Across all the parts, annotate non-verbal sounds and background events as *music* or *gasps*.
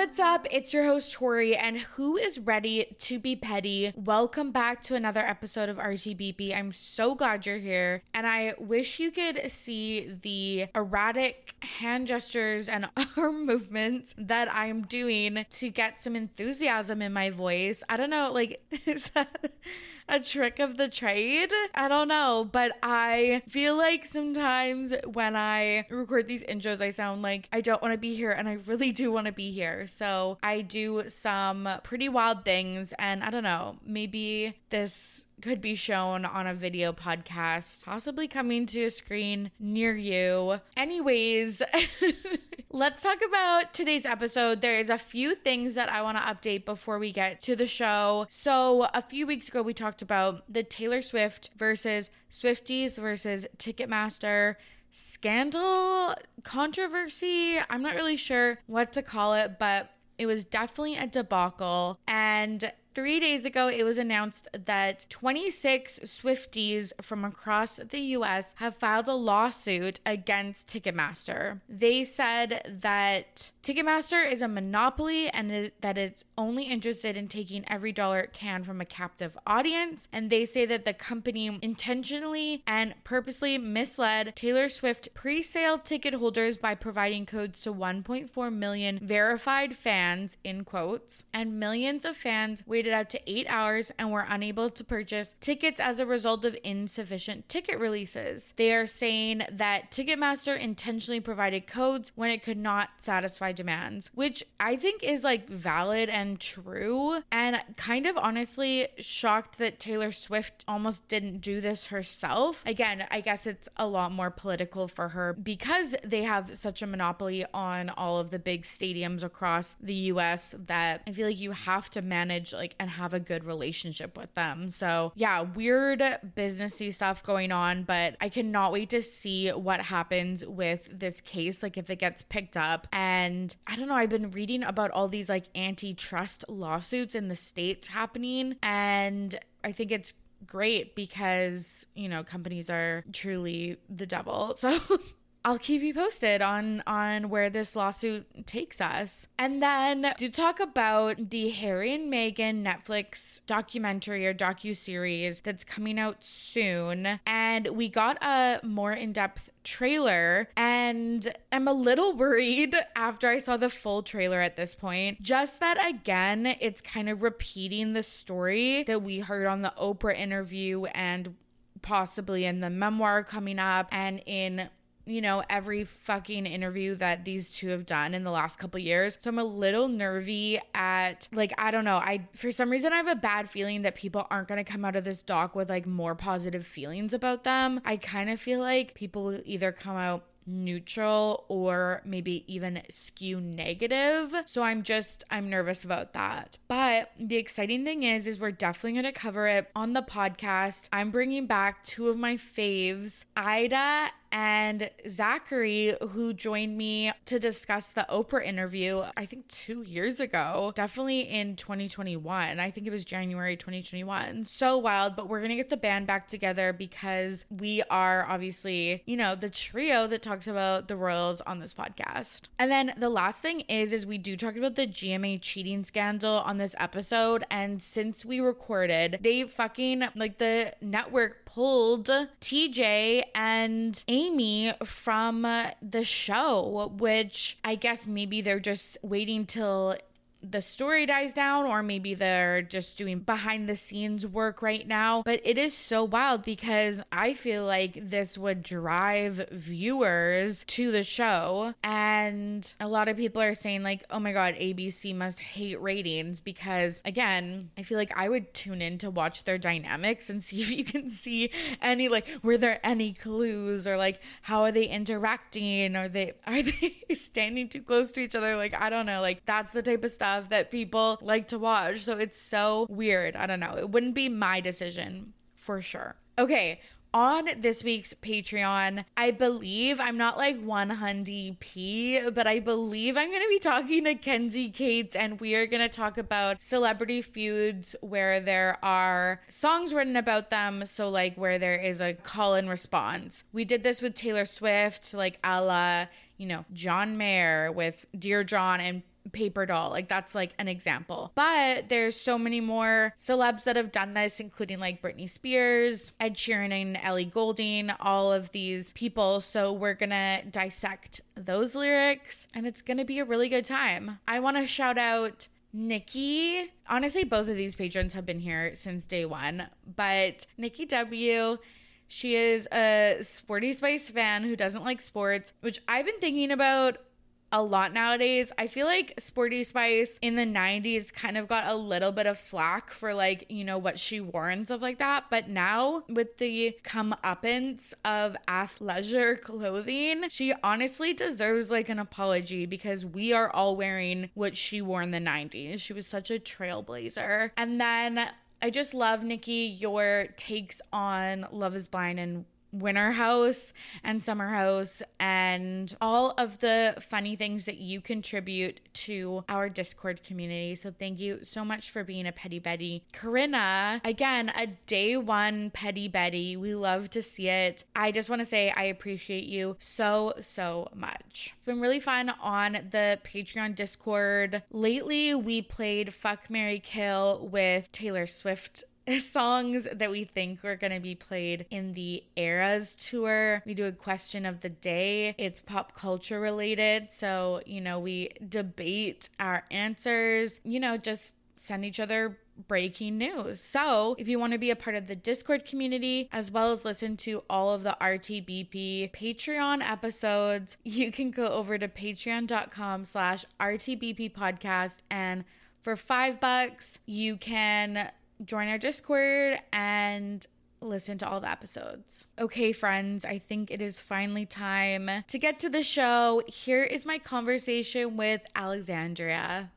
What's up? It's your host, Tori, and who is ready to be petty? Welcome back to another episode of RTBP. I'm so glad you're here, and I wish you could see the erratic hand gestures and *laughs* arm movements that I'm doing to get some enthusiasm in my voice. I don't know, like, *laughs* is that a trick of the trade? I don't know, but I feel like sometimes when I record these intros, I sound like I don't want to be here, and I really do want to be here. So I do some pretty wild things. And I don't know, maybe this could be shown on a video podcast, possibly coming to a screen near you. Anyways, *laughs* let's talk about today's episode. There is a few things that I want to update before we get to the show. So, a few weeks ago, we talked about the Taylor Swift versus Swifties versus Ticketmaster scandal, controversy. I'm not really sure what to call it, but it was definitely a debacle. And Three days ago, it was announced that 26 Swifties from across the US have filed a lawsuit against Ticketmaster. They said that Ticketmaster is a monopoly and that it's only interested in taking every dollar it can from a captive audience. And they say that the company intentionally and purposely misled Taylor Swift pre sale ticket holders by providing codes to 1.4 million verified fans, in quotes, and millions of fans waited waited out to eight hours and were unable to purchase tickets as a result of insufficient ticket releases. They are saying that Ticketmaster intentionally provided codes when it could not satisfy demands, which I think is like valid and true. And kind of honestly shocked that Taylor Swift almost didn't do this herself. Again, I guess it's a lot more political for her because they have such a monopoly on all of the big stadiums across the US that I feel like you have to manage like like and have a good relationship with them. So, yeah, weird businessy stuff going on, but I cannot wait to see what happens with this case like if it gets picked up. And I don't know, I've been reading about all these like antitrust lawsuits in the states happening and I think it's great because, you know, companies are truly the devil. *laughs* So I'll keep you posted on on where this lawsuit takes us. And then to talk about the Harry and Meghan Netflix documentary or docu series that's coming out soon. And we got a more in-depth trailer and I'm a little worried after I saw the full trailer at this point. Just that again, it's kind of repeating the story that we heard on the Oprah interview and possibly in the memoir coming up and in you know, every fucking interview that these two have done in the last couple years. So I'm a little nervy at like I don't know. I for some reason I have a bad feeling that people aren't going to come out of this doc with like more positive feelings about them. I kind of feel like people will either come out neutral or maybe even skew negative. So I'm just I'm nervous about that. But the exciting thing is is we're definitely going to cover it on the podcast. I'm bringing back two of my faves, Ida and Zachary, who joined me to discuss the Oprah interview, I think two years ago, definitely in 2021. I think it was January 2021. So wild, but we're going to get the band back together because we are obviously, you know, the trio that talks about the royals on this podcast. And then the last thing is, is we do talk about the GMA cheating scandal on this episode. And since we recorded, they fucking, like the network pulled TJ and Amy from the show, which I guess maybe they're just waiting till the story dies down or maybe they're just doing behind the scenes work right now. But it is so wild because I feel like this would drive viewers to the show. And a lot of people are saying, like, oh my God, ABC must hate ratings because, again, I feel like I would tune in to watch their dynamics and *laughs* see if you can see any, like, were there any clues or like how are they interacting? Are they, *laughs* are they standing too close to each other? Like, I don't know. Like, that's the type of stuff stuff that people like to watch. So it's so weird. I don't know. It wouldn't be my decision for sure. Okay, on this week's Patreon, I believe I'm not like 100 P, but I believe I'm going to be talking to Kenzie Cates and we are going to talk about celebrity feuds where there are songs written about them. So, like, where there is a call and response. We did this with Taylor Swift, like, a la, you know, John Mayer with Dear John and paper doll. Like that's like an example. But there's so many more celebs that have done this, including like Britney Spears, Ed Sheeran, and Ellie Goulding, all of these people. So we're gonna dissect those lyrics and it's gonna be a really good time. I wanna shout out Nikki. Honestly, both of these patrons have been here since day one, but Nikki W. She is a Sporty Spice fan who doesn't like sports, which I've been thinking about a lot nowadays. I feel like Sporty Spice in the 90s kind of got a little bit of flack for like, you know, what she wore and stuff like that. But now with the comeuppance of athleisure *laughs* clothing, she honestly deserves like an apology because we are all wearing what she wore in the 90s. She was such a trailblazer. And then I just love Nikki your takes on Love is Blind and winter house and summer house and all of the funny things that you contribute to our discord community. So thank you so much for being a petty betty. Corinna again a day one petty betty. We love to see it. I just want to say i appreciate you so so much. It's been really fun on the patreon discord. Lately we played fuck mary kill with taylor swift *laughs* songs that we think are going to be played in the Eras tour. We do a question of the day. It's pop culture related. So, you know, we debate our answers, you know, just send each other breaking news. So, if you want to be a part of the Discord community as well as listen to all of the RTBP Patreon episodes, *laughs* you can go over to patreon.com slash RTBP podcast and for five bucks, you can join our Discord and listen to all the episodes. Okay, friends, I think it is finally time to get to the show. Here is my conversation with Alexandria.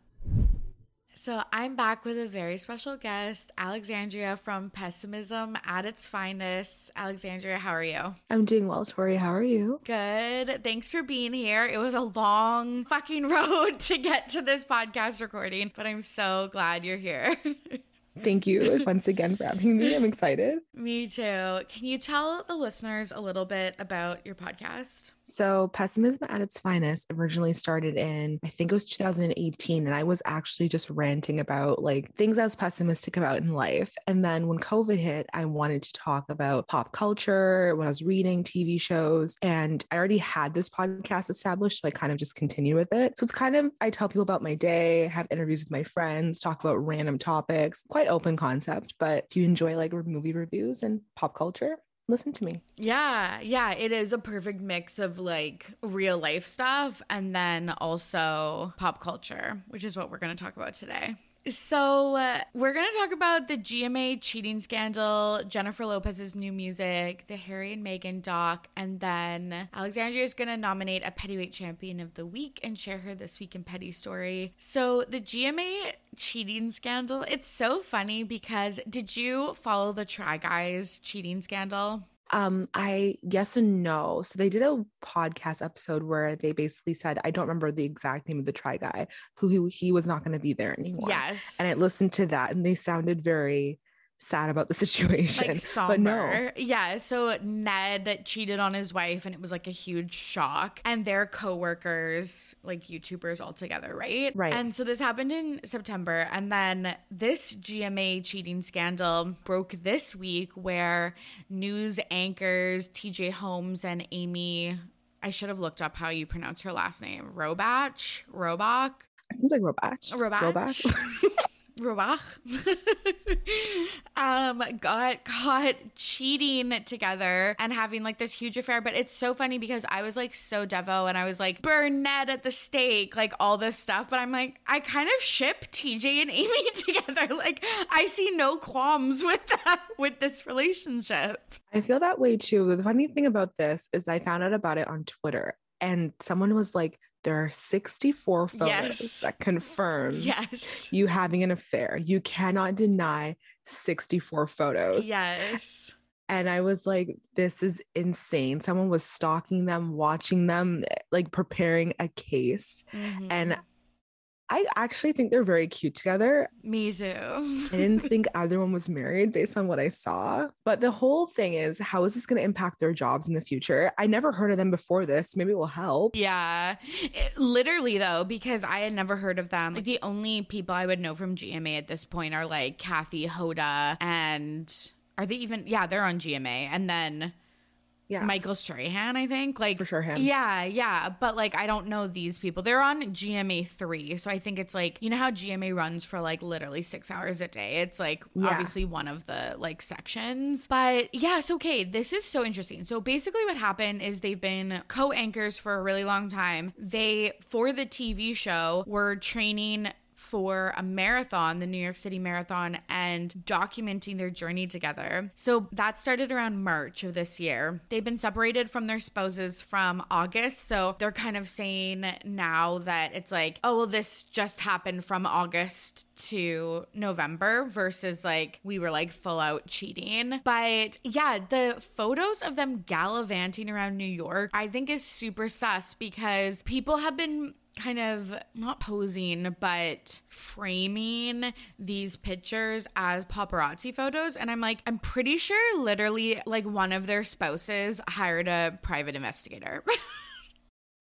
So, I'm back with a very special guest, Alexandria from Pessimism at its finest. Alexandria, how are you? I'm doing well, Tori. How are you? Good. Thanks for being here. It was a long fucking *laughs* road to get to this podcast recording, but I'm so glad you're here. *laughs* Thank you *laughs* once again for having me. I'm excited. Me too. Can you tell the listeners a little bit about your podcast? So, Pessimism at its finest originally started in, I think it was 2018. And I was actually just ranting about like things I was pessimistic about in life. And then when COVID hit, I wanted to talk about pop culture, when I was reading TV shows. And I already had this podcast established. So I kind of just continue with it. So it's kind of, I tell people about my day, have interviews with my friends, talk about random topics, quite open concept. But if you enjoy like movie reviews and pop culture, listen to me. Yeah, yeah, it is a perfect mix of like real life stuff and then also pop culture, which is what we're going to talk about today. So, uh, we're going to talk about the GMA cheating scandal, Jennifer Lopez's new music, the Harry and Meghan doc, and then Alexandria is going to nominate a Pettyweight Champion of the Week and share her This Week in Petty story. So, the GMA cheating scandal, it's so funny because did you follow the Try Guys cheating scandal? Um, I yes and no. So they did a podcast episode where they basically said, I don't remember the exact name of the try guy who he, he was not going to be there anymore. Yes. And I listened to that and they sounded very sad about the *laughs* situation. Like somber. But no. Yeah. So Ned cheated on his wife and it was like a huge shock. And their coworkers, like YouTubers all together, right? Right. And so this happened in September. And then this GMA cheating scandal broke this week where news anchors TJ Holmes and Amy I should have looked up how you pronounce her last name. Robach? Robach? It seems like Robach. Robach. Robach. *laughs* *laughs* Um got caught cheating together and having like this huge affair. But it's so funny because I was like so devo and I was like burn Ned at the stake like all this stuff. But I'm like I kind of ship TJ and Amy *laughs* together. Like I see no qualms with that with this relationship. I feel that way too. The funny thing about this is I found out about it on Twitter and someone was like there are 64 photos yes. that confirm yes. you having an affair. You cannot deny 64 photos. Yes. And I was like, this is insane. Someone was stalking them, watching them, like preparing a case. Mm-hmm. And I actually think they're very cute together. Me too. I didn't *laughs* think either one was married based on what I saw. But the whole thing is, how is this going to impact their jobs in the future? I never heard of them before this. Maybe it will help. Yeah. It, literally, though, because I had never heard of them. Like, the only people I would know from GMA at this point are like Kathy Hoda and are they even, yeah, they're on GMA. And then yeah. Michael Strahan, I think. Like for sure him. Yeah, yeah. But like I don't know these people. They're on GMA three. So I think it's like you know how GMA runs for like literally six hours a day. It's like yeah. obviously one of the like sections. But yes, okay, this is so interesting. So basically what happened is they've been co-anchors for a really long time. They for the TV show were training for a marathon, the New York City Marathon, and documenting their journey together. So that started around March of this year. They've been separated from their spouses from August. So they're kind of saying now that it's like, oh, well, this just happened from August to November versus like we were like full out cheating. But yeah, the photos of them gallivanting around New York, I think is super sus because people have been kind of not posing but framing these pictures as paparazzi photos and I'm like I'm pretty sure literally like one of their spouses hired a private investigator. *laughs*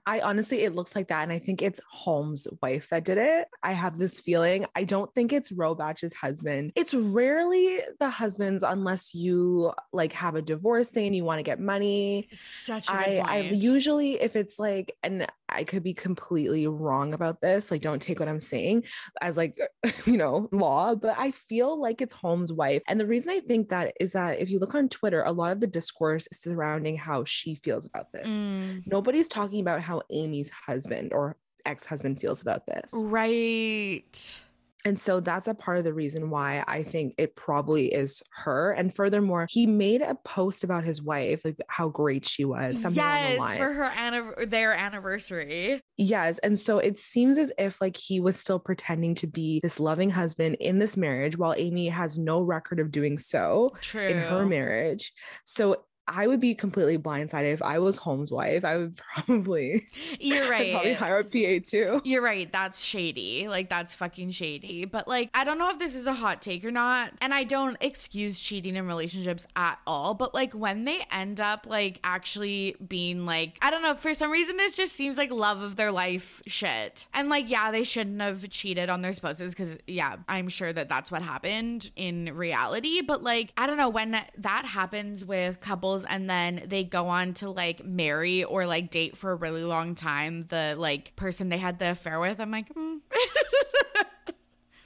I honestly, it looks like that. And I think it's Holmes' wife that did it. I have this feeling. I don't think it's Robach's husband. It's rarely the husbands unless you like have a divorce thing and you want to get money. Such a I, I usually, if it's like, and I could be completely wrong about this, like, don't take what I'm saying as like, *laughs* you know, law, but I feel like it's Holmes' wife. And the reason I think that is that if you look on Twitter, a lot of the discourse is surrounding how she feels about this. Mm. Nobody's talking about how how Amy's husband or ex husband feels about this. Right. And so that's a part of the reason why I think it probably is her. And furthermore, he made a post about his wife, like how great she was. yes, for her anniv- their anniversary. Yes, and so it seems as if like he was still pretending to be this loving husband in this marriage, while Amy has no record of doing so True. in her marriage. So I would be completely blindsided if I was Holmes' wife. I would *laughs* probably You're right. probably hire a PA too. You're right. That's shady. Like that's fucking shady. But like I don't know if this is a hot take or not. And I don't excuse cheating in relationships at all. But like when they end up like actually being like I don't know, for some reason this just seems like love of their life shit. And like yeah, they shouldn't have cheated on their spouses because yeah, I'm sure that that's what happened in reality. But like I don't know when that happens with couples couples and then they go on to like marry or like date for a really long time the like person they had the affair with i'm like mm. *laughs*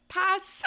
pass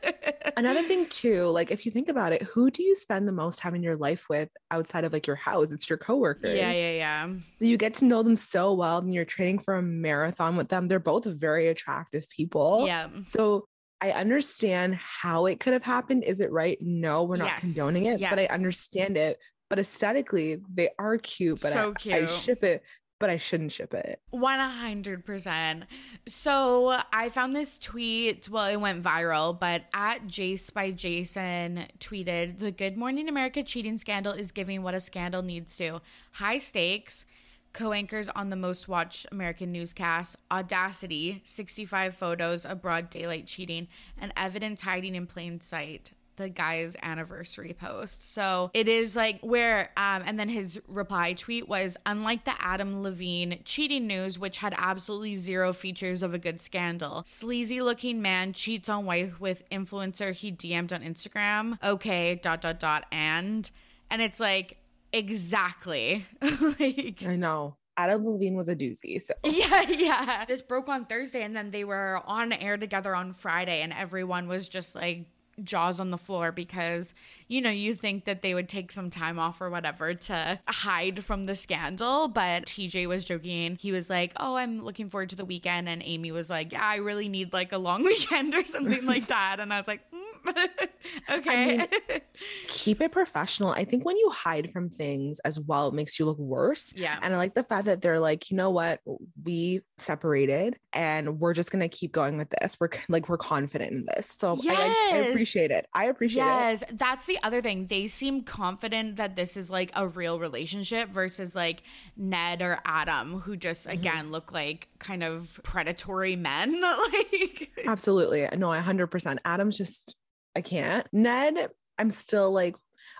*laughs* another thing too like if you think about it who do you spend the most time in your life with outside of like your house it's your coworkers yeah yeah yeah so you get to know them so well and you're training for a marathon with them they're both very attractive people yeah so I understand how it could have happened. Is it right? No, we're not yes. condoning it, yes. but I understand it but aesthetically they are cute but so I, cute. I ship it but I shouldn't ship it. 100%. So I found this tweet. Well, it went viral, but at Jace by Jason tweeted The Good Morning America cheating scandal is giving what a scandal needs to high stakes. Co anchors on the most watched American newscast, audacity, 65 photos of broad daylight cheating, and evidence hiding in plain sight the guy's anniversary post. So it is like where, um, and then his reply tweet was unlike the Adam Levine cheating news, which had absolutely zero features of a good scandal. Sleazy looking man cheats on wife with influencer he DM'd on Instagram. Okay, dot, dot, dot, and. And it's like, exactly. *laughs* like, I know. Adam Levine was a doozy. So *laughs* yeah, yeah. This broke on Thursday, and then they were on air together on Friday, and everyone was just like jaws on the floor because you know you think that they would take some time off or whatever to hide from the scandal but TJ was joking. He was like oh I'm looking forward to the weekend and Amy was like yeah I really need like a long *laughs* weekend or something like that and I was like *laughs* okay. I mean, *laughs* keep it professional. I think when you hide from things as well, it makes you look worse. yeah. And I like the fact that they're like, you know what, we separated and we're just gonna keep going with this. We're like we're confident in this. So I, I, I appreciate it. I appreciate it. Yes, that's the other thing. They seem confident that this is like a real relationship versus like Ned or Adam, who just Mm-hmm. again look like kind of predatory men. *laughs* like, Absolutely. No, I 100%. Adam's just, I can't. Ned, I'm still like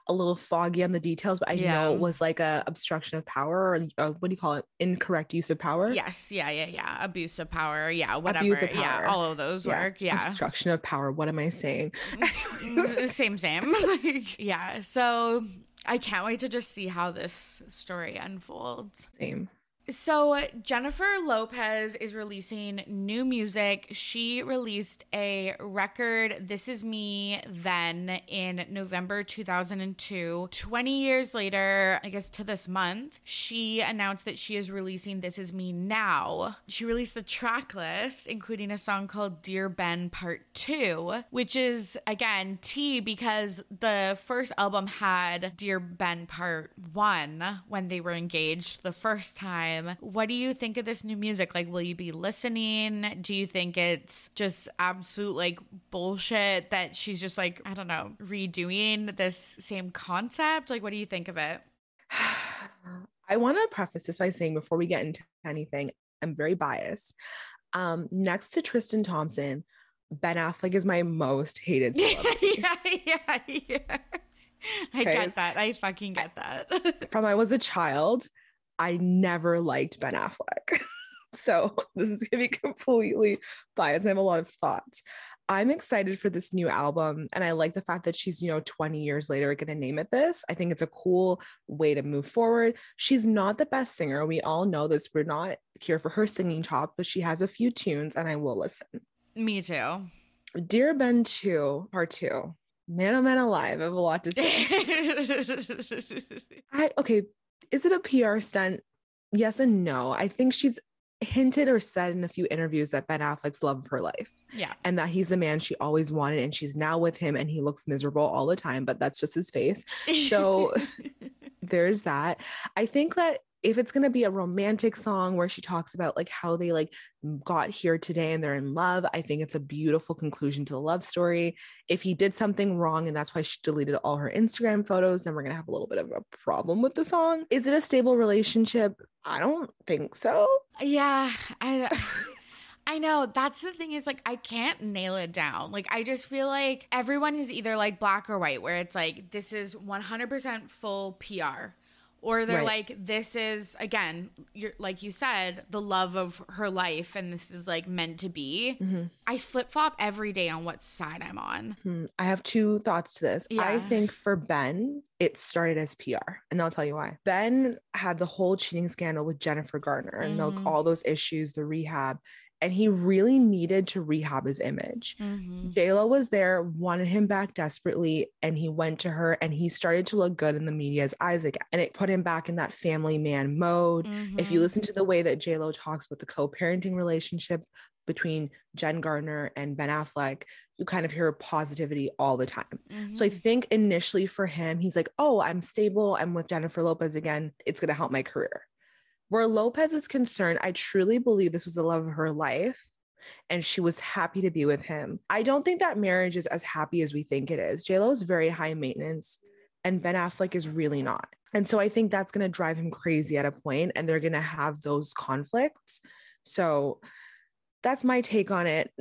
a little foggy on the details, but I Yeah. know it was like a obstruction of power or uh, what do you call it? Incorrect use of power. yes, yeah, yeah, yeah. Abuse of power, yeah, whatever. Abuse of power. Yeah, all of those work. Yeah. Obstruction of power. What am I saying? Mm, *laughs* same, same. *laughs* Like, yeah. So I can't wait to just see how this story unfolds. Same. So, Jennifer Lopez is releasing new music. She released a record, This Is Me, then in November 2002. 20 years later, I guess to this month, she announced that she is releasing This Is Me Now. She released the track list, including a song called Dear Ben Part 2, which is, again, T because the first album had Dear Ben Part 1 when they were engaged the first time. What do you think of this new music? Like, will you be listening? Do you think it's just absolute like bullshit that she's just like, I don't know, redoing this same concept? Like, what do you think of it? *sighs* I want to preface this by saying before we get into anything, I'm very biased. Um, next to Tristan Thompson, Ben Affleck is my most hated *laughs* celebrity. yeah, yeah, yeah. I Okay, get that. I fucking get that. From I was a child, I never liked Ben Affleck. *laughs* so *laughs* this is gonna be completely biased. I have a lot of thoughts. I'm excited for this new album, and I like the fact that she's, you know, 20 years later gonna name it this. I think it's a cool way to move forward. She's not the best singer. We all know this. We're not here for her singing top, but she has a few tunes, and I will listen. Me too. Dear Ben 2, part two. Man, oh man, alive. I have a lot to say. *laughs* I okay. Is it a PR stunt? Yes and no. I think she's hinted or said in a few interviews that Ben Affleck's love of her life yeah. and that he's the man she always wanted and she's now with him and he looks miserable all the time, but that's just his face. So *laughs* there's that. I think that if it's going to be a romantic song where she talks about like how they like got here today and they're in love, I think it's a beautiful conclusion to the love story. If he did something wrong and that's why she deleted all her Instagram photos, then we're going to have a little bit of a problem with the song. Is it a stable relationship? I don't think so. yeah. I. *laughs* I know that's the thing is like I can't nail it down. Like I just feel like everyone is either like black or white where it's like this is 100% full PR or they're Right. like this is again you're like you said the love of her life and this is like meant to be. Mhm. I flip-flop every day on what side I'm on. Hmm, I have two thoughts to this. yeah. I think for Ben, it started as PR, and I'll tell you why. Ben had the whole cheating scandal with Jennifer Garner and Mhm. like all those issues, the rehab, and he really needed to rehab his image. Mhm. JLo was there, wanted him back desperately, and he went to her and he started to look good in the media's eyes again. And it put him back in that family man mode. If you Mhm. listen to the way that JLo talks about the co-parenting relationship between Jen Gardner and Ben Affleck, you kind of hear positivity all the time. So I Mhm. think initially for him, he's like, oh, I'm stable. I'm with Jennifer Lopez again. It's going to help my career. Where Lopez is concerned, I truly believe this was the love of her life and she was happy to be with him. I don't think that marriage is as happy as we think it is. JLo is very high maintenance and Ben Affleck is really not. And so I think that's going to drive him crazy at a point and they're going to have those conflicts. So that's my take on it.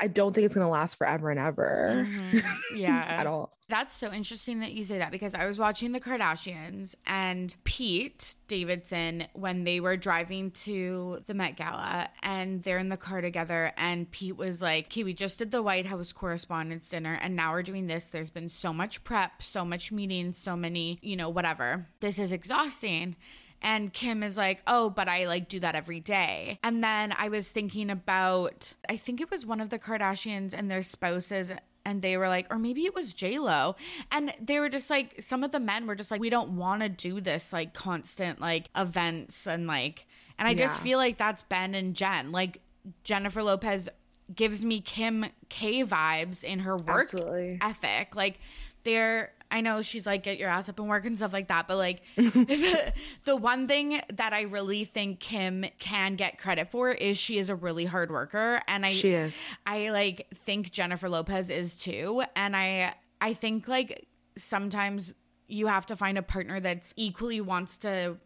I don't think it's going to last forever and ever Mhm. *laughs* Yeah. at all. That's so interesting that you say that because I was watching the Kardashians and Pete Davidson when they were driving to the Met Gala and they're in the car together and Pete was like, "Okay, we just did the White House Correspondents' Dinner and now we're doing this. There's been so much prep, so much meetings, so many, you know, whatever. This is exhausting." And Kim is like, oh, but I like do that every day. And then I was thinking about, I think it was one of the Kardashians and their spouses and they were like, or maybe it was J Lo, and they were just like, some of the men were just like, we don't want to do this like constant like events and like, and I just feel like that's Ben and Jen, like Jennifer Lopez gives me Kim K vibes in her work Absolutely. ethic. Like they're I know she's like get your ass up and work and stuff like that, but like the, *laughs* *laughs* the one thing that I really think Kim can get credit for is she is a really hard worker and I She is. I like think Jennifer Lopez is too and I I think like sometimes you have to find a partner that's equally wants to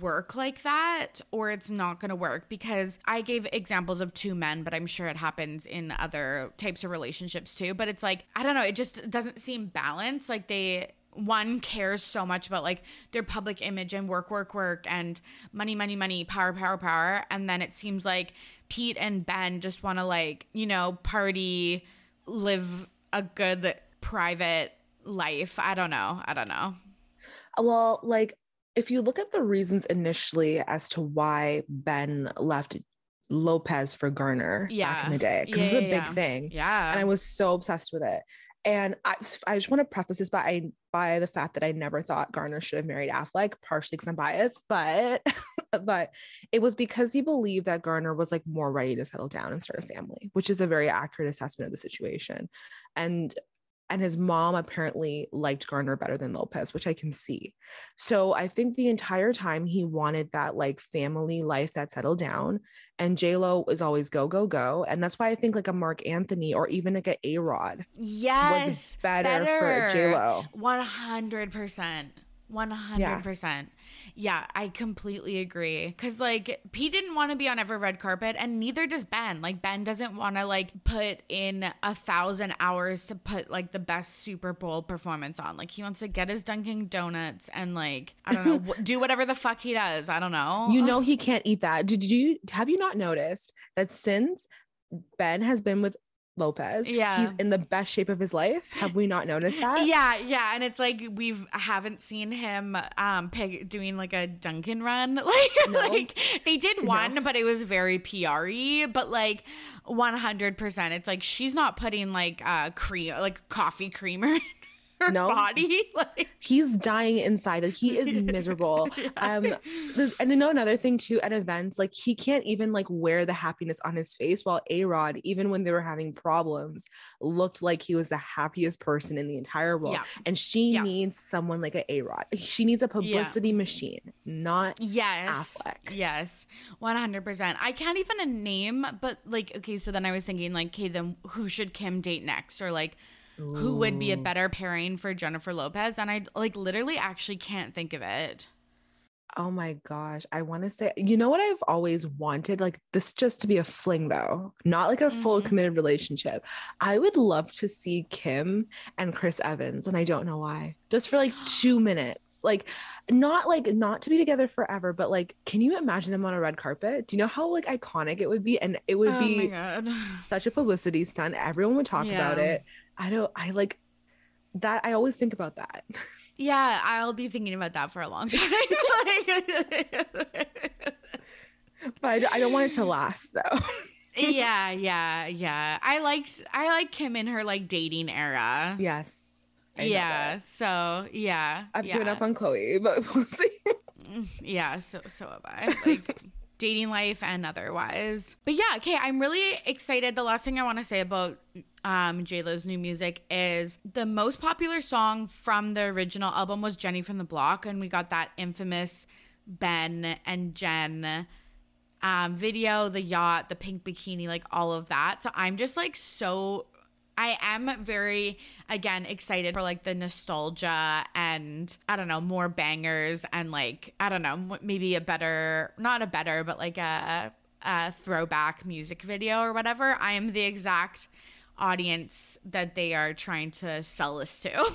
work like that or it's not going to work because I gave examples of two men but I'm sure it happens in other types of relationships too. But it's like I don't know it just doesn't seem balanced. Like they one cares so much about like their public image and work work work and money money money power power power. And then it seems like Pete and Ben just want to like you know party live a good private life. I don't know. I don't know. Well, like if you look at the reasons initially as to why Ben left Lopez for Garner back in the day, because Yeah, it's a yeah, big yeah. thing. yeah And I was so obsessed with it. And I, I just want to preface this by by the fact that I never thought Garner should have married Affleck, partially because I'm biased, but *laughs* but it was because he believed that Garner was like more ready to settle down and start a family, which is a very accurate assessment of the situation. And and his mom apparently liked Garner better than Lopez, which I can see. So I think the entire time he wanted that like family life that settled down. And J Lo is always go, go, go. And that's why I think like a Marc Anthony or even like a A Rod yes was better, for J Lo. One hundred percent. One hundred percent. Yeah, I completely agree. Cause like Pete didn't want to be on every red carpet, and neither does Ben. Like Ben doesn't want to like put in a thousand hours to put like the best Super Bowl performance on. Like he wants to get his Dunkin' Donuts and like I don't know, *laughs* w- do whatever the fuck he does. I don't know. You know he can't eat that. Did you have you not noticed that since Ben has been with Lopez, Yeah. he's in the best shape of his life? Have we not noticed that? *laughs* Yeah, yeah, and it's like we've haven't seen him um pick doing like a Dunkin' run. *laughs* Like No. like they did No. one, but it was very PR-y, but like 100%. It's like she's not putting like uh cream like coffee creamer *laughs* her No. body. *laughs* Like He's dying inside. Like he is miserable. *laughs* Um the- and I know another thing too at events, like he can't even like wear the happiness on his face while A Rod, even when they were having problems, looked like he was the happiest person in the entire world. Yeah. And she Yeah. needs someone like a A Rod. She needs a publicity machine, not Yes. Affleck. Yes. 100%. I can't even name, but like, okay, so then I was thinking, like, okay, then who should Kim date next? Or like, who would be a better pairing for Jennifer Lopez? And I like literally actually can't think of it. Oh my gosh. I want to say, you know what I've always wanted? Like this just to be a fling though, not like a full Mhm. committed relationship. I would love to see Kim and Chris Evans, and I don't know why. Just for like *gasps* two minutes. Like not like not to be together forever, but like, can you imagine them on a red carpet? Do you know how like iconic it would be? And it would oh my be god. such a publicity stunt. Everyone would talk about it. I don't I like that. I always think about that. *laughs* Yeah, I'll be thinking about that for a long *laughs* time. But I don't want it to last though. *laughs* yeah, yeah, yeah. I liked I like Kim in her like dating era. yes. I yeah. So yeah. I've yeah. given up on Chloe, but we'll see. Mm, Yeah, so so have I. Like dating life and otherwise. But yeah, okay, I'm really excited. The last thing I want to say about um JLo's new music is the most popular song from the original album was Jenny from the Block, and we got that infamous Ben and Jen um video, the yacht, the pink bikini, like all of that. So I'm just like so I am very again excited for like the nostalgia and I don't know more bangers and like I don't know maybe a better not a better but like a, a throwback music video or whatever. I am the exact audience that they are trying to sell this to. *laughs*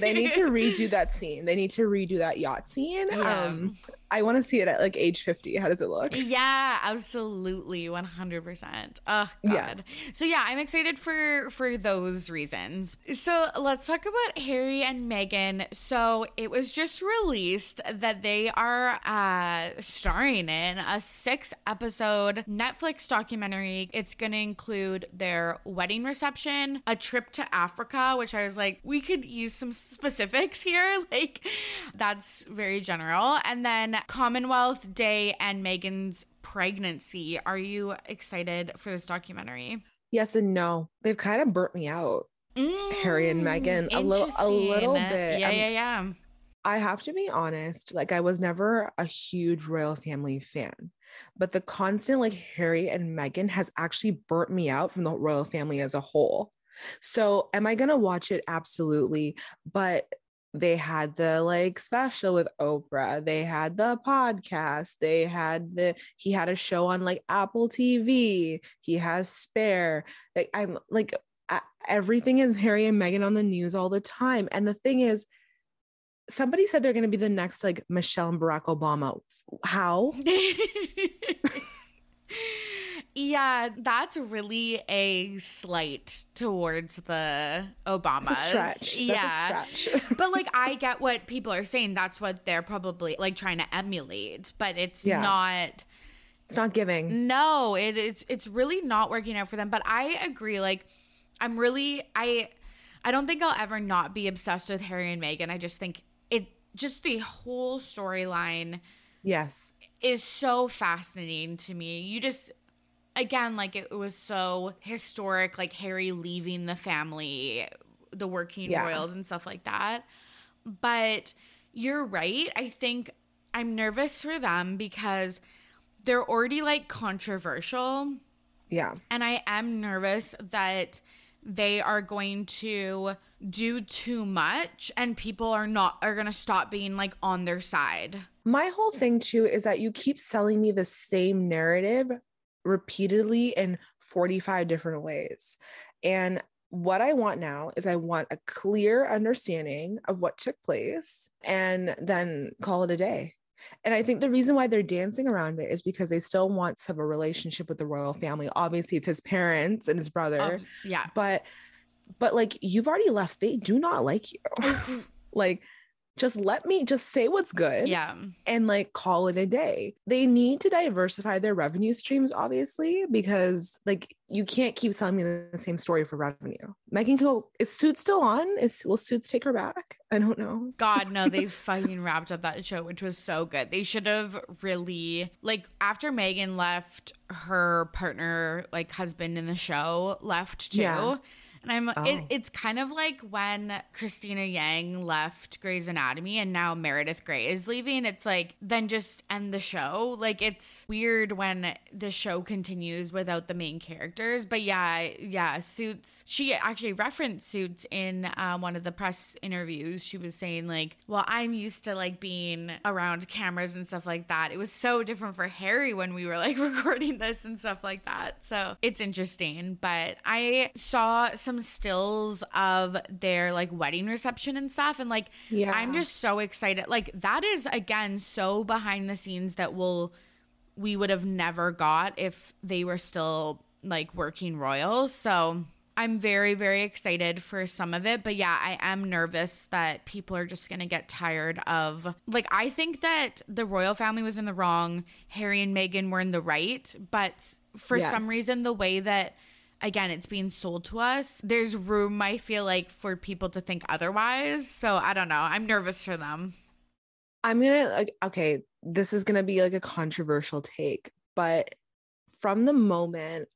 They need to redo that scene. They need to redo that yacht scene. Yeah. Um, I want to see it at like age 50. How does it look? Yeah, absolutely, one hundred percent. Oh God. Yeah. So yeah, I'm excited for for those reasons. So let's talk about Harry and Meghan. So it was just released that they are uh, starring in a six episode Netflix documentary. It's going to include their wedding reception, a trip to Africa, which I was like, we could use some specifics here. *laughs* Like that's very general, and then Commonwealth Day and Meghan's pregnancy. Are you excited for this documentary? Yes and no. They've kind of burnt me out. Mm, Harry and Meghan a little a little bit. Yeah, yeah, yeah. I have to be honest, like I was never a huge royal family fan, but the constant like Harry and Meghan has actually burnt me out from the royal family as a whole. So, am I going to watch it? Absolutely. But they had the like special with Oprah. They had the podcast. They had the he had a show on like Apple TV. He has Spare. Like I'm like everything is Harry and Meghan on the news all the time. And the thing is, somebody said they're going to be the next like Michelle and Barack Obama. How? *laughs* *laughs* yeah, that's really a slight towards the Obamas. stretch. yeah. Stretch. *laughs* but like I get what people are saying. That's what they're probably like trying to emulate, but it's yeah. not it's not giving. No, it, it's it's really not working out for them. But I agree. Like, I'm really I I don't think I'll ever not be obsessed with Harry and Meghan. I just think it just the whole storyline yes is so fascinating to me you just again like it was so historic like harry leaving the family the working yeah. royals and stuff like that but you're right i think i'm nervous for them because they're already like controversial yeah and i am nervous that they are going to do too much and people are not are going to stop being like on their side. My whole thing too is that you keep selling me the same narrative repeatedly in 45 different ways. And what I want now is I want a clear understanding of what took place and then call it a day. And I think the reason why they're dancing around it is because they still want to have a relationship with the royal family. Obviously, it's his parents and his brother. Um, yeah. But but like you've already left. They do not like you. *laughs* like just let me just say what's good yeah. and like call it a day. They need to diversify their revenue streams obviously because like you can't keep selling me the same story for revenue. Meghan go is suits still on? Is will suits take her back? I don't know. God no they *laughs* fucking wrapped up that show which was so good. They should have really like after meghan left her partner like husband in the show left too. Yeah and I'm oh. it, it's kind of like when Cristina Yang left Grey's Anatomy and now Meredith Grey is leaving. It's like then just end the show. Like it's weird when the show continues without the main characters. But yeah, yeah, Suits. She actually referenced Suits in uh, one of the press interviews. She was saying like, "Well, I'm used to like being around cameras and stuff like that. It was so different for Harry when we were like *laughs* recording this and stuff like that." So it's interesting. But I saw some some stills of their like wedding reception and stuff and like yeah. I'm just so excited. Like that is again so behind the scenes that will we would have never got if they were still like working royals. So I'm very, very excited for some of it. But yeah, I am nervous that people are just going to get tired of. Like, I think that the royal family was in the wrong. Harry and Meghan were in the right. But for yes. some reason, the way that again, it's being sold to us. There's room, I feel like, for people to think otherwise. So I don't know. I'm nervous for them. I'm gonna like okay, this is gonna be like a controversial take, but from the moment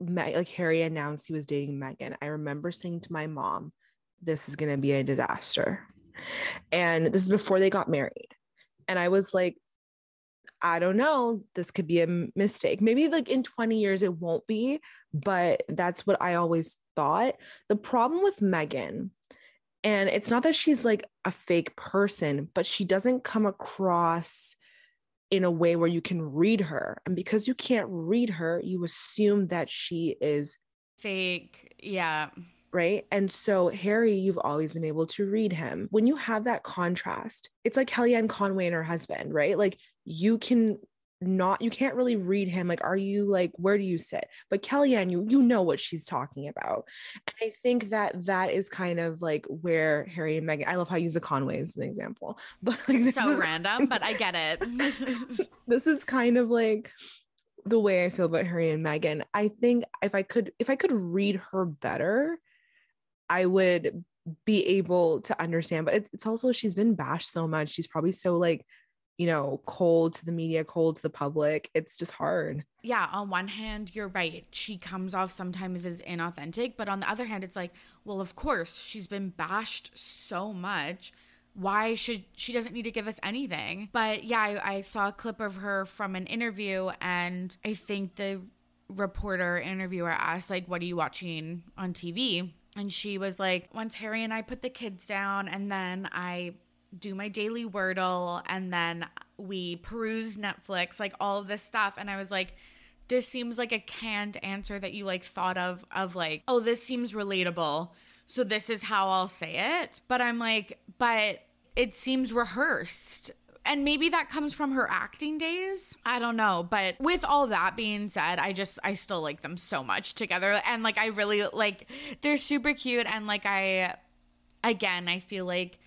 like Harry announced he was dating Meghan, I remember saying to my mom, "This is gonna be a disaster," and this is before they got married, and I was like, I don't know, this could be a mistake. Maybe like in 20 years it won't be, but that's what I always thought. The problem with Meghan, and it's not that she's like a fake person, but she doesn't come across in a way where you can read her. And because you can't read her, you assume that she is fake. Yeah right? And so Harry, you've always been able to read him. When you have that contrast, it's like Kellyanne Conway and her husband, right? Like you can not you can't really read him like are you like where do you sit but kellyanne you you know what she's talking about and i think that that is kind of like where harry and meghan i love how you use the conways as an example *laughs* but like so is, random but i get it *laughs* *laughs* this is kind of like the way i feel about harry and meghan i think if i could if i could read her better I would be able to understand. But it's also she's been bashed so much. She's probably so like, you know, cold to the media, cold to the public. It's just hard. Yeah, on one hand, you're right. She comes off sometimes as inauthentic, but on the other hand, it's like, well, of course, she's been bashed so much. Why should she doesn't need to give us anything? But yeah, I, I saw a clip of her from an interview, and I think the reporter interviewer asked, like, what are you watching on TV? And she was like, once Harry and I put the kids down, and then I do my daily Wordle and then we peruse Netflix, like all of this stuff. And I was like, this seems like a canned answer that you like thought of, of like, oh, this seems relatable. So this is how I'll say it. But I'm like, but it seems rehearsed. And maybe that comes from her acting days. I don't know. But with all that being said, I just, I still like them so much together. And like, I really like, they're super cute. And like, I, again, I feel like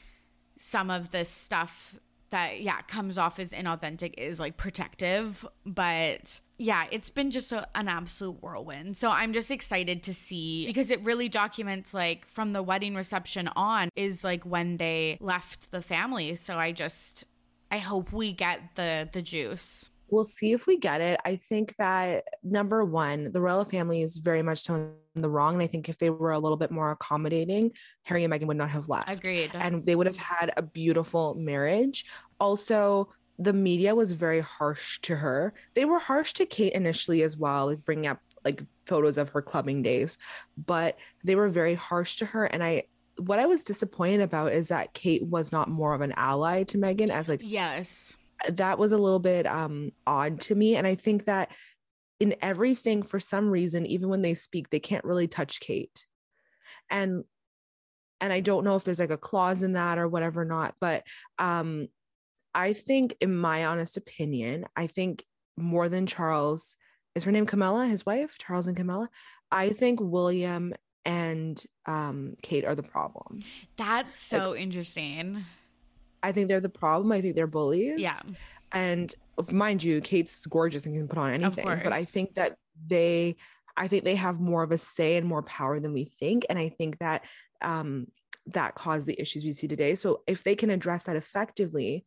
some of this stuff that yeah comes off as inauthentic is like protective but yeah it's been just a, an absolute whirlwind. So i'm just excited to see because it really documents like from the wedding reception on is like when they left the family. So i just i hope we get the the juice we'll see if we get it. I think that number one, the royal family is very much so in the wrong. And I think if they were a little bit more accommodating, Harry and Meghan would not have left. Agreed. And they would have had a beautiful marriage. Also, the media was very harsh to her. They were harsh to Kate initially as well, like bringing up like photos of her clubbing days, but they were very harsh to her. And I, what I was disappointed about is that Kate was not more of an ally to Meghan as like yes that was a little bit um odd to me. And i think that in everything for some reason even when they speak they can't really touch kate. And and i don't know if there's like a clause in that or whatever or not but um i think in my honest opinion i think more than charles is her name camilla his wife? Charles and camilla? I think william and um kate are the problem. That's so like, interesting I think they're the problem. I think they're bullies. Yeah. And mind you, Kate's gorgeous and can put on anything. But I think that they, I think they have more of a say and more power than we think. And I think that um, that caused the issues we see today. So if they can address that effectively,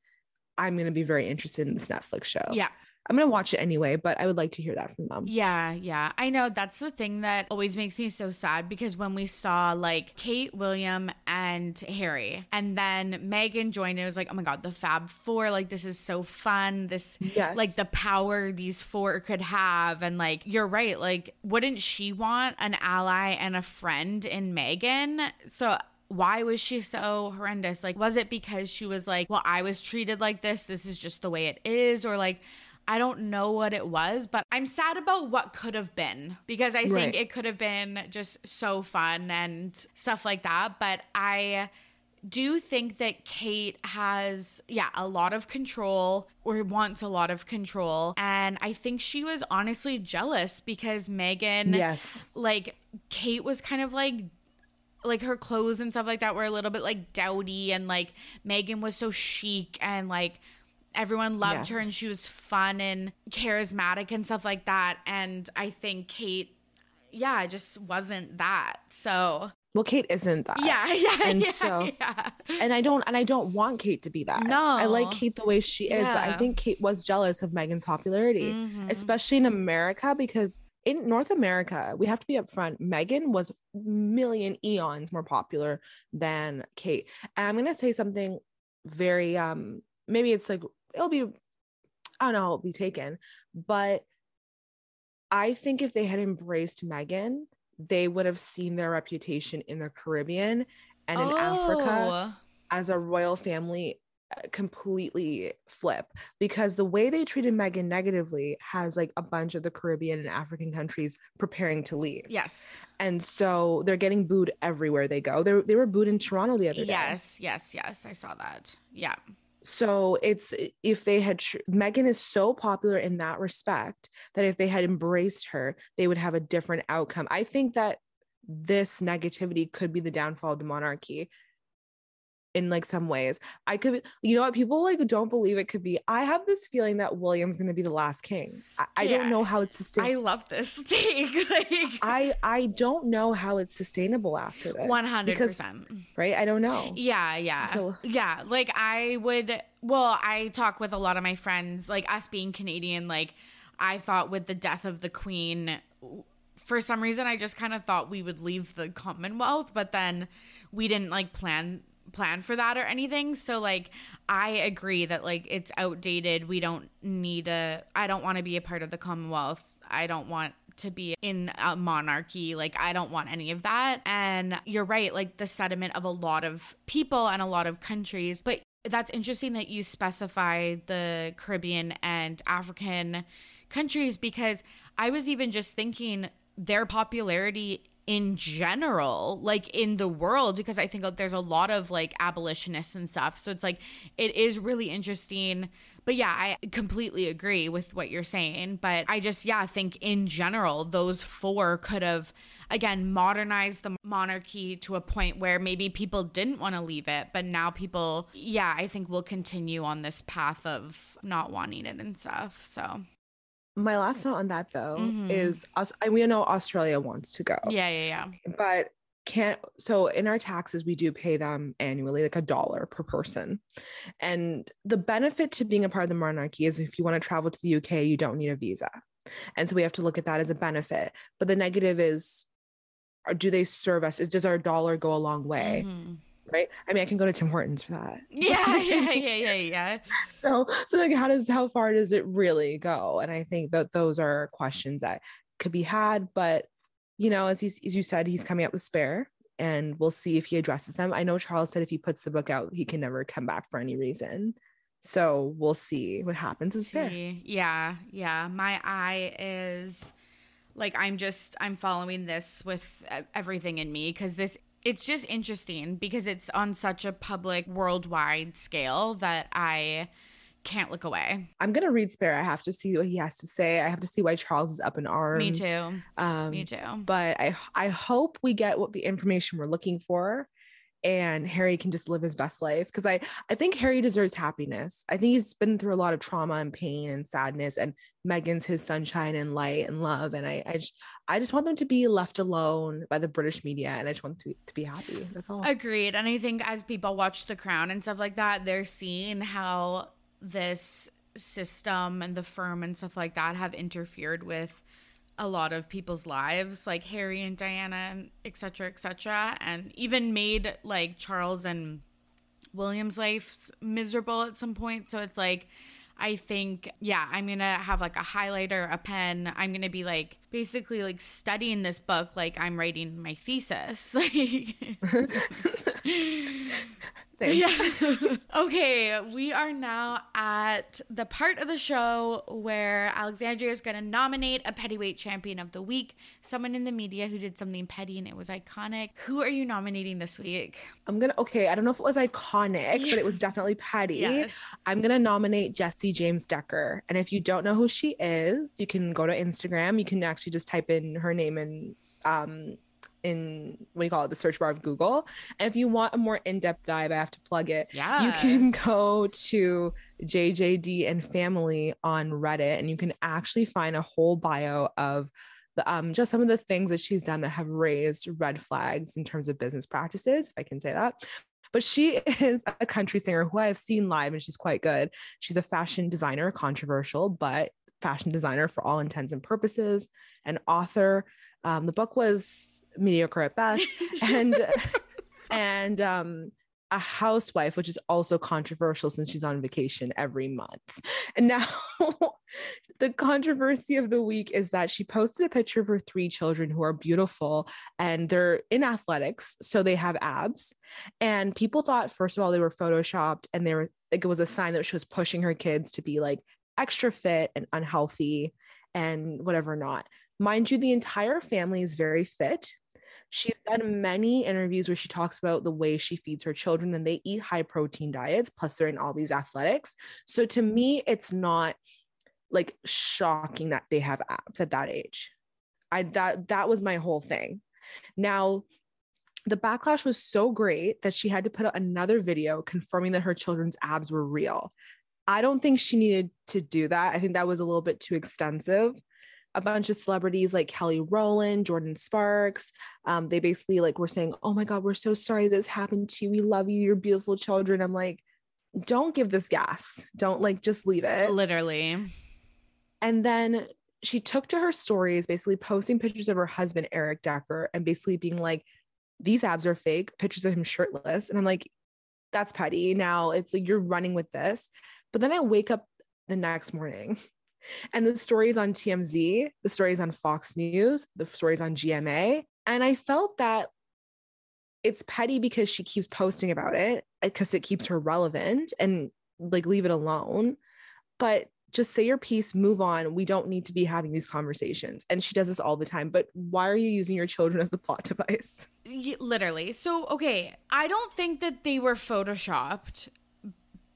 I'm going to be very interested in this Netflix show. Yeah. I'm going to watch it anyway, but I would like to hear that from them. Yeah, yeah. I know that's the thing that always makes me so sad because when we saw like Kate, William, and Harry, and then Meghan joined, it was like, oh my God, the Fab Four. Like, this is so fun. This, yes. like, the power these four could have. And like, you're right. Like, wouldn't she want an ally and a friend in Meghan? So, why was she so horrendous? Like, was it because she was like, well, I was treated like this. This is just the way it is? Or like, I don't know what it was, but I'm sad about what could have been because I think right. it could have been just so fun and stuff like that. But I do think that Kate has, yeah, a lot of control or wants a lot of control. And I think she was honestly jealous because Meghan, yes, like Kate was kind of like, like her clothes and stuff like that were a little bit like dowdy and like Meghan was so chic and like everyone loved yes. her and she was fun and charismatic and stuff like that. And I think Kate, yeah, just wasn't that. So well kate isn't that yeah *laughs* yeah and yeah, so yeah. and i don't and i don't want kate to be that no i like kate the way she is yeah. but i think kate was jealous of meghan's popularity mm-hmm. especially in america because in north america we have to be upfront meghan was million eons more popular than kate and i'm going to say something very um maybe it's like it'll be I don't know it'll be taken, but I think if they had embraced Meghan, they would have seen their reputation in the Caribbean and in oh. Africa as a royal family uh, completely flip because the way they treated Meghan negatively has like a bunch of the Caribbean and African countries preparing to leave. Yes. And so they're getting booed everywhere they go. They they were booed in Toronto the other day. Yes, yes, yes. I saw that. Yeah so it's eh, if they had Meghan is so popular in that respect that if they had embraced her they would have a different outcome. I think that this negativity could be the downfall of the monarchy in like some ways. I could, you know what? People like don't believe it could be. I have this feeling that William's going to be the last king. I, I Yeah. don't know how it's sustainable. I love this *laughs* take. like I I don't know how it's sustainable after this. One hundred percent. Right? I don't know. Yeah, yeah. So- yeah, like I would well, I talk with a lot of my friends, like us being Canadian, like I thought with the death of the queen for some reason I just kind of thought we would leave the Commonwealth, but then we didn't like plan plan for that or anything. So like I agree that like it's outdated. We don't need a I don't want to be a part of the Commonwealth. I don't want to be in a monarchy. Like, I don't want any of that. And you're right, like the sentiment of a lot of people and a lot of countries. But that's interesting that you specify the Caribbean and African countries because I was even just thinking their popularity in general, like in the world, because I think there's a lot of like abolitionists and stuff. So it's like, it is really interesting. But yeah, I completely agree with what you're saying. But I just, yeah, think in general, those four could have, again, modernized the monarchy to a point where maybe people didn't want to leave it. But now people, yeah, I think will continue on this path of not wanting it and stuff. So My last note on that though Mhm. is I- we know Australia wants to go. yeah, yeah, yeah. but can't so in our taxes we do pay them annually like a dollar per person and the benefit to being a part of the monarchy is if you want to travel to the uk you don't need a visa and so we have to look at that as a benefit but the negative is are- do they serve us does our dollar go a long way Mhm. Right? I mean i can go to tim hortons for that. *laughs* Yeah, yeah, yeah, yeah, yeah. *laughs* so so like how does how far does it really go? And i think that those are questions that could be had but you know as, he's, as you said he's coming up with spare and we'll see if he addresses them. I know charles said if he puts the book out he can never come back for any reason. So we'll see what happens with spare. Yeah, yeah. My eye is like I'm just I'm following this with everything in me because this it's just interesting because it's on such a public worldwide scale that I can't look away. i'm gonna read spare i have to see what he has to say i have to see why charles is up in arms Me too. um, Me too. but I I hope we get what the information we're looking for and Harry can just live his best life because I I think Harry deserves happiness. I think he's been through a lot of trauma and pain and sadness and Meghan's his sunshine and light and love and I I just I just want them to be left alone by the British media and I just want them to, to be happy. That's all. Agreed. And I think as people watch The Crown and stuff like that, they're seeing how this system and the firm and stuff like that have interfered with a lot of people's lives, like Harry and Diana and et cetera, et cetera, and even made like Charles and William's life miserable at some point. So it's like, I think, yeah, I'm gonna have like a highlighter, a pen. I'm gonna be like basically like studying this book like I'm writing my thesis. *laughs* Like, *laughs* Same. yeah. *laughs* okay, we are now at the part of the show where Alexandria is going to nominate a pettyweight champion of the week, someone in the media who did something petty and it was iconic. Who are you nominating this week? I'm gonna okay, I don't know if it was iconic, but it was definitely petty. Yes. I'm gonna nominate Jessie James Decker. And if you don't know who she is, you can go to Instagram. You can actually just type in her name and um in what do you call it, the search bar of Google. And if you want a more in-depth dive, I have to plug it. Yeah. You can go to JJD and family on Reddit and you can actually find a whole bio of the, um, just some of the things that she's done that have raised red flags in terms of business practices, if I can say that. But she *laughs* is a country singer who I have seen live and she's quite good. She's a fashion designer, controversial, but fashion designer for all intents and purposes, an author. Um, the book was mediocre at best. *laughs* and and um a housewife, which is also controversial since she's on vacation every month. And now *laughs* the controversy of the week is that she posted a picture of her three children who are beautiful and they're in athletics, so they have abs. And people thought, first of all, they were photoshopped and they were like it was a sign that she was pushing her kids to be like extra fit and unhealthy and whatever not. Mind you, the entire family is very fit. She's done many interviews where she talks about the way she feeds her children and they eat high protein diets, plus they're in all these athletics. So to me, it's not like shocking that they have abs at that age. I that that was my whole thing. Now, The backlash was so great that she had to put out another video confirming that her children's abs were real. I don't think she needed to do that. I think that was a little bit too extensive. A bunch of celebrities like Kelly Rowland, Jordin Sparks, um, they basically like were saying, "Oh my God, we're so sorry this happened to you. We love you, your beautiful children." I'm like, don't give this gas. Don't like just leave it. Literally. And then she took to her stories, basically posting pictures of her husband, Eric Decker, and basically being like, these abs are fake, pictures of him shirtless. And I'm like, that's petty. Now it's like you're running with this. But then I wake up the next morning *laughs* and the stories on TMZ, the stories on Fox News, the stories on GMA. And I felt that it's petty because she keeps posting about it because it keeps her relevant and like leave it alone. But just say your piece, move on. We don't need to be having these conversations. And she does this all the time. But why are you using your children as the plot device? Literally. So, okay, I don't think that they were photoshopped.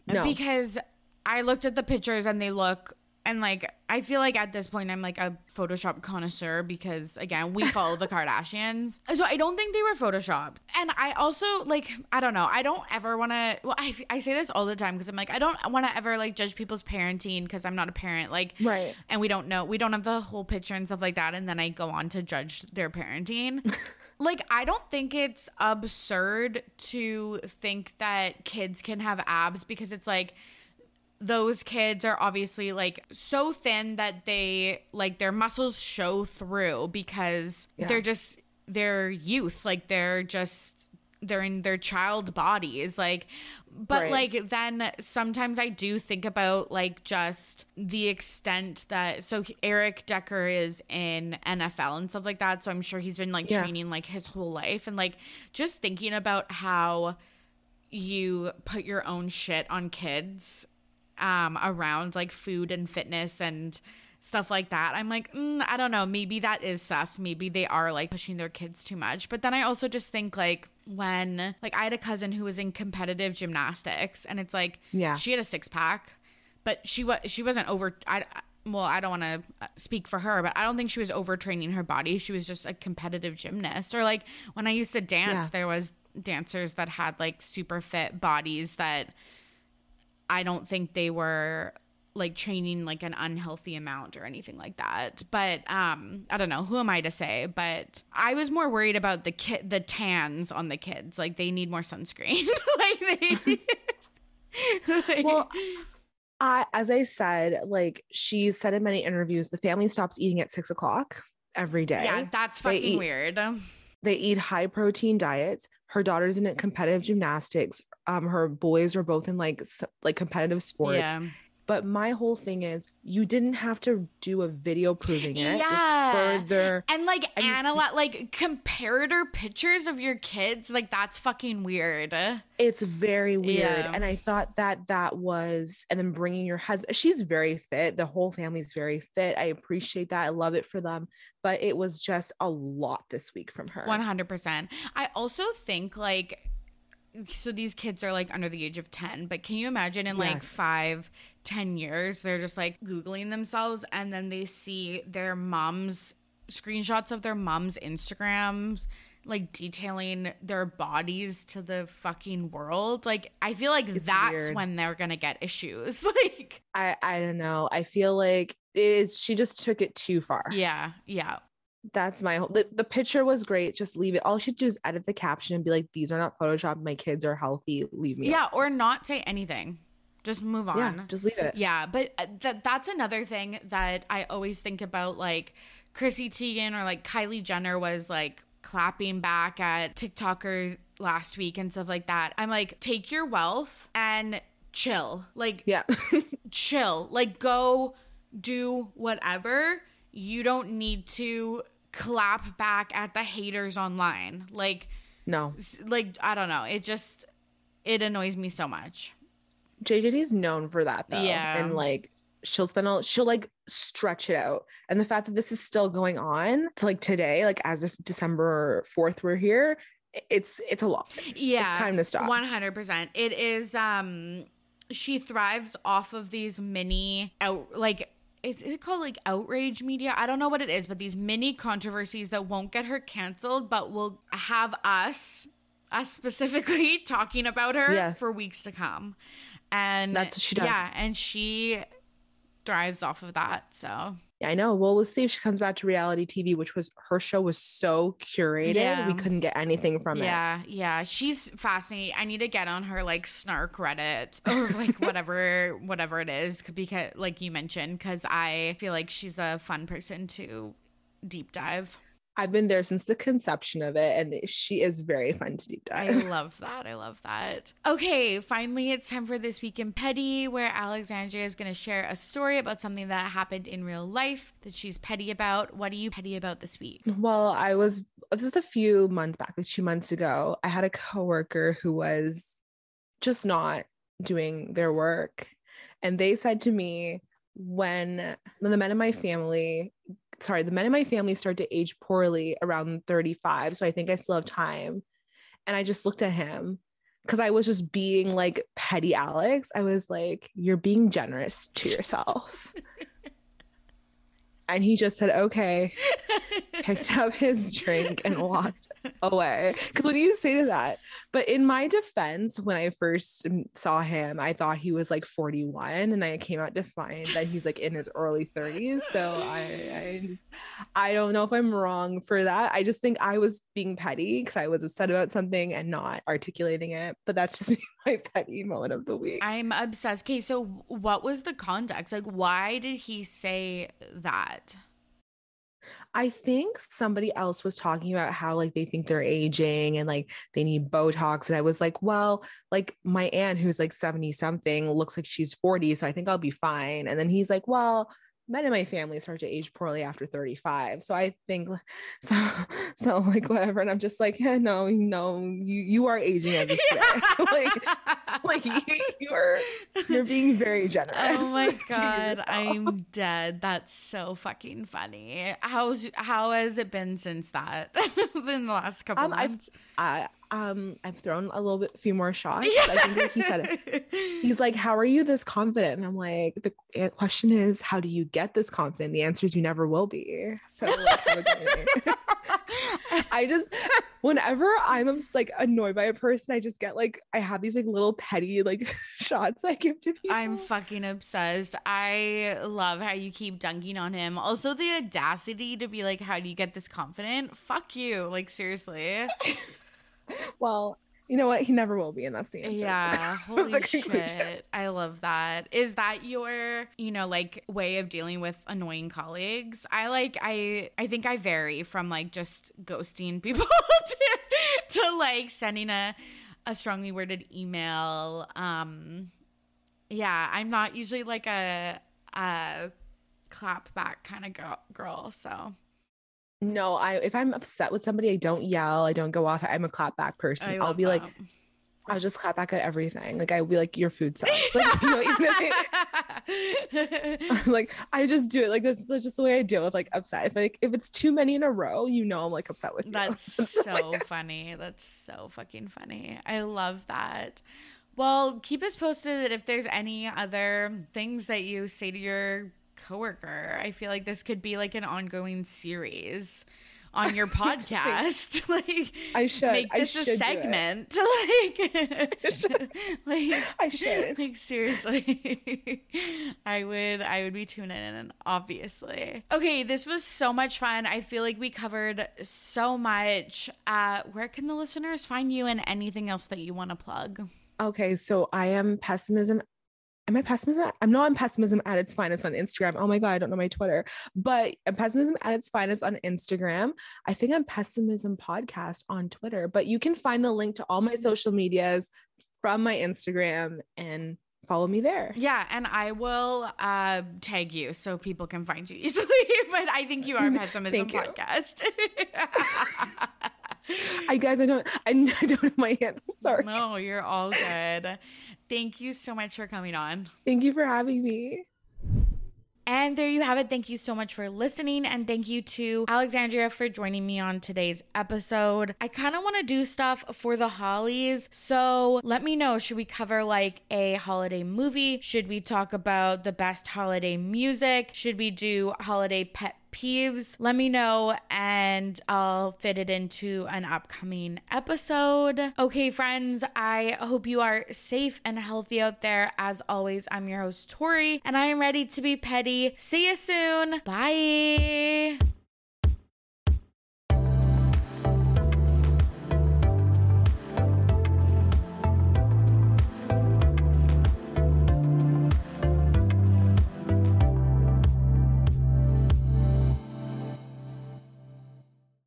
No. Because I looked at the pictures and they look and like I feel like at this point I'm like a Photoshop connoisseur because again we follow the *laughs* Kardashians, so I don't think they were photoshopped. And I also like I don't know I don't ever want to. Well, I I say this all the time because I'm like I don't want to ever like judge people's parenting because I'm not a parent. Like right, and we don't know we don't have the whole picture and stuff like that, and then I go on to judge their parenting. *laughs* like I don't think it's absurd to think that kids can have abs because it's like those kids are obviously like so thin that they like their muscles show through because yeah. they're just their youth like they're just they're in their child bodies like but right. like then sometimes i do think about like just the extent that so eric decker is in nfl and stuff like that so i'm sure he's been like yeah. training like his whole life and like just thinking about how you put your own shit on kids um, around like food and fitness and stuff like that. I'm like, mm, I don't know. Maybe that is sus. Maybe they are like pushing their kids too much. But then I also just think like when like I had a cousin who was in competitive gymnastics, and it's like, yeah, she had a six pack, but she was she wasn't over. I well, I don't want to uh, speak for her, but I don't think she was overtraining her body. She was just a competitive gymnast. Or like when I used to dance, yeah. there was dancers that had like super fit bodies that I don't think they were like training like an unhealthy amount or anything like that. But um I don't know, who am I to say? But I was more worried about the kid the tans on the kids. Like they need more sunscreen. *laughs* like they *laughs* like, Well I, as I said, like she said in many interviews, the family stops eating at six o'clock every day. Yeah, that's fucking eat, weird. They eat high protein diets. Her daughter's in competitive gymnastics um her boys are both in like like competitive sports yeah. But my whole thing is, you didn't have to do a video proving it. Yeah. Further and like I mean, analyze, like comparator pictures of your kids. Like that's fucking weird. It's very weird. Yeah. And I thought that that was, and then bringing your husband. She's very fit. The whole family's very fit. I appreciate that. I love it for them. But it was just a lot this week from her. One hundred percent. I also think like so these kids are like under the age of 10 but can you imagine in yes. like five ten years they're just like googling themselves and then they see their mom's screenshots of their mom's instagrams like detailing their bodies to the fucking world. Like i feel like it's that's weird. when they're gonna get issues *laughs* like i i don't know. I feel like it's she just took it too far. Yeah yeah. That's my whole the, the picture was great. Just leave it. All she do is edit the caption and be like these are not photoshop my kids are healthy. Leave me yeah or not say anything just move on. yeah just leave it. Yeah but uh, th- that's another thing that i always think about like chrissy teigen or like kylie jenner was like clapping back at tiktoker last week and stuff like that. I'm like take your wealth and chill. Like yeah. *laughs* chill. Like go do whatever. You don't need to clap back at the haters online. Like, no, like, I don't know. It just, it annoys me so much. JJD is known for that though. Yeah. And like, she'll spend all, she'll like stretch it out. And the fact that this is still going on to like today, like as of December 4th, we're here, it's, it's a lot. Yeah. It's time to stop. 100%. It is, um, she thrives off of these mini out, like, is it called like outrage media? I don't know what it is, but these mini controversies that won't get her canceled, but will have us, us specifically, *laughs* talking about her Yeah. for weeks to come. And That's what she does. Yeah, and she thrives off of that. So Yeah, I know. Well, we'll see if she comes back to reality TV, which was her show was so curated. Yeah. We couldn't get anything from it. yeah, yeah, she's fascinating. I need to get on her like snark Reddit *laughs* or like whatever, whatever it is, because like you mentioned, because I feel like she's a fun person to deep dive. I've been there since the conception of it, and she is very fun to deep dive. I *laughs* love that. I love that. Okay, finally, it's time for This Week in Petty, where Alexandria is going to share a story about something that happened in real life that she's petty about. What are you petty about this week? Well, I was just a few months back, like two months ago, I had a coworker who was just not doing their work. And they said to me, when, when the men in my family, sorry, the men in my family start to age poorly around 35. So I think I still have time. And I just looked at him because I was just being like petty Alex. I was like, you're being generous to yourself. *laughs* and he just said, okay *laughs* picked up his drink and walked away. Because what do you say to that? But in my defense, when I first saw him, I thought he was like 41, and I came out to find that he's like in his early 30s. So I, I, just- I don't know if I'm wrong for that. I just think I was being petty because I was upset about something and not articulating it. But that's just *laughs* my petty moment of the week. I'm obsessed. Okay, so what was the context? Like, why did he say that? I think somebody else was talking about how like they think they're aging and like they need Botox. And I was like, well, like my aunt who's like 70 something looks like she's 40. So I think I'll be fine. And then he's like, well, men in my family start to age poorly after 35. So I think *laughs* so so like whatever. And I'm just like, yeah, no, no, you you are aging as a *laughs* threat. *laughs* like *laughs* like you, you're you're being very generous. Oh my *laughs* god. I'm dead. That's so fucking funny. How's how has it been since that? *laughs* in the last couple Um, I've- months? I um I've thrown a little bit few more shots. I think like he said it. He's like, How are you this confident? And I'm like, the question is, how do you get this confident? The answer is you never will be. So like, have a good night. I just whenever I'm like annoyed by a person, I just get like I have these like little petty like *laughs* shots I give to people. I'm fucking obsessed. I love how you keep dunking on him. Also, the audacity to be like, "How do you get this confident?" Fuck you. Like seriously. *laughs* well, you know what? He never will be, and that's the answer. Yeah. *laughs* Holy shit. I love that. Is that your, you know, like way of dealing with annoying colleagues? I like I I think I vary from like just ghosting people *laughs* to, to like sending a a strongly worded email. Um yeah, I'm not usually like a a clap back kind of girl, girl so No, I if I'm upset with somebody, I don't yell, I don't go off. I'm a clap back person. I I'll be like. I'll just clap back at everything. Like I'll be like, your food sucks. *laughs* Like, you know, they- *laughs* like I just do it. Like that's, that's just the way I deal with like upset. If like if it's too many in a row, you know I'm like upset with you. That's *laughs* so funny. That's so fucking funny. I love that. Well, keep us posted if there's any other things that you say to your coworker. I feel like this could be like an ongoing series on *laughs* your podcast. *laughs* like I should. make this a should it. segment. *laughs* Like like I should. like seriously i would i would be tuning in and obviously okay this was so much fun i feel like we covered so much uh where can the listeners find you and anything else that you want to plug Okay, so I am pessimism. Am I pessimism? I'm not on pessimism at its finest on Instagram. Oh my god, I don't know my Twitter, but I'm pessimism at its finest on Instagram. I think I'm pessimism podcast on Twitter, but you can find the link to all my social medias from my Instagram and follow me there. yeah and i will uh tag you so people can find you *laughs* easily but i think you are *laughs* pessimism podcast *laughs* I guys, I don't, I, *laughs* I don't know my handle. Sorry. no you're all good thank you so much for coming on Thank you for having me. And there you have it. Thank you so much for listening. And thank you to Alexandria for joining me on today's episode. I kind of want to do stuff for the Hollies. So let me know should we cover like a holiday movie? Should we talk about the best holiday music? Should we do holiday pet peeves, let me know and I'll fit it into an upcoming episode. Okay, friends, I hope you are safe and healthy out there. As always, I'm your host, Tori, and I am ready to be petty. See you soon. Bye.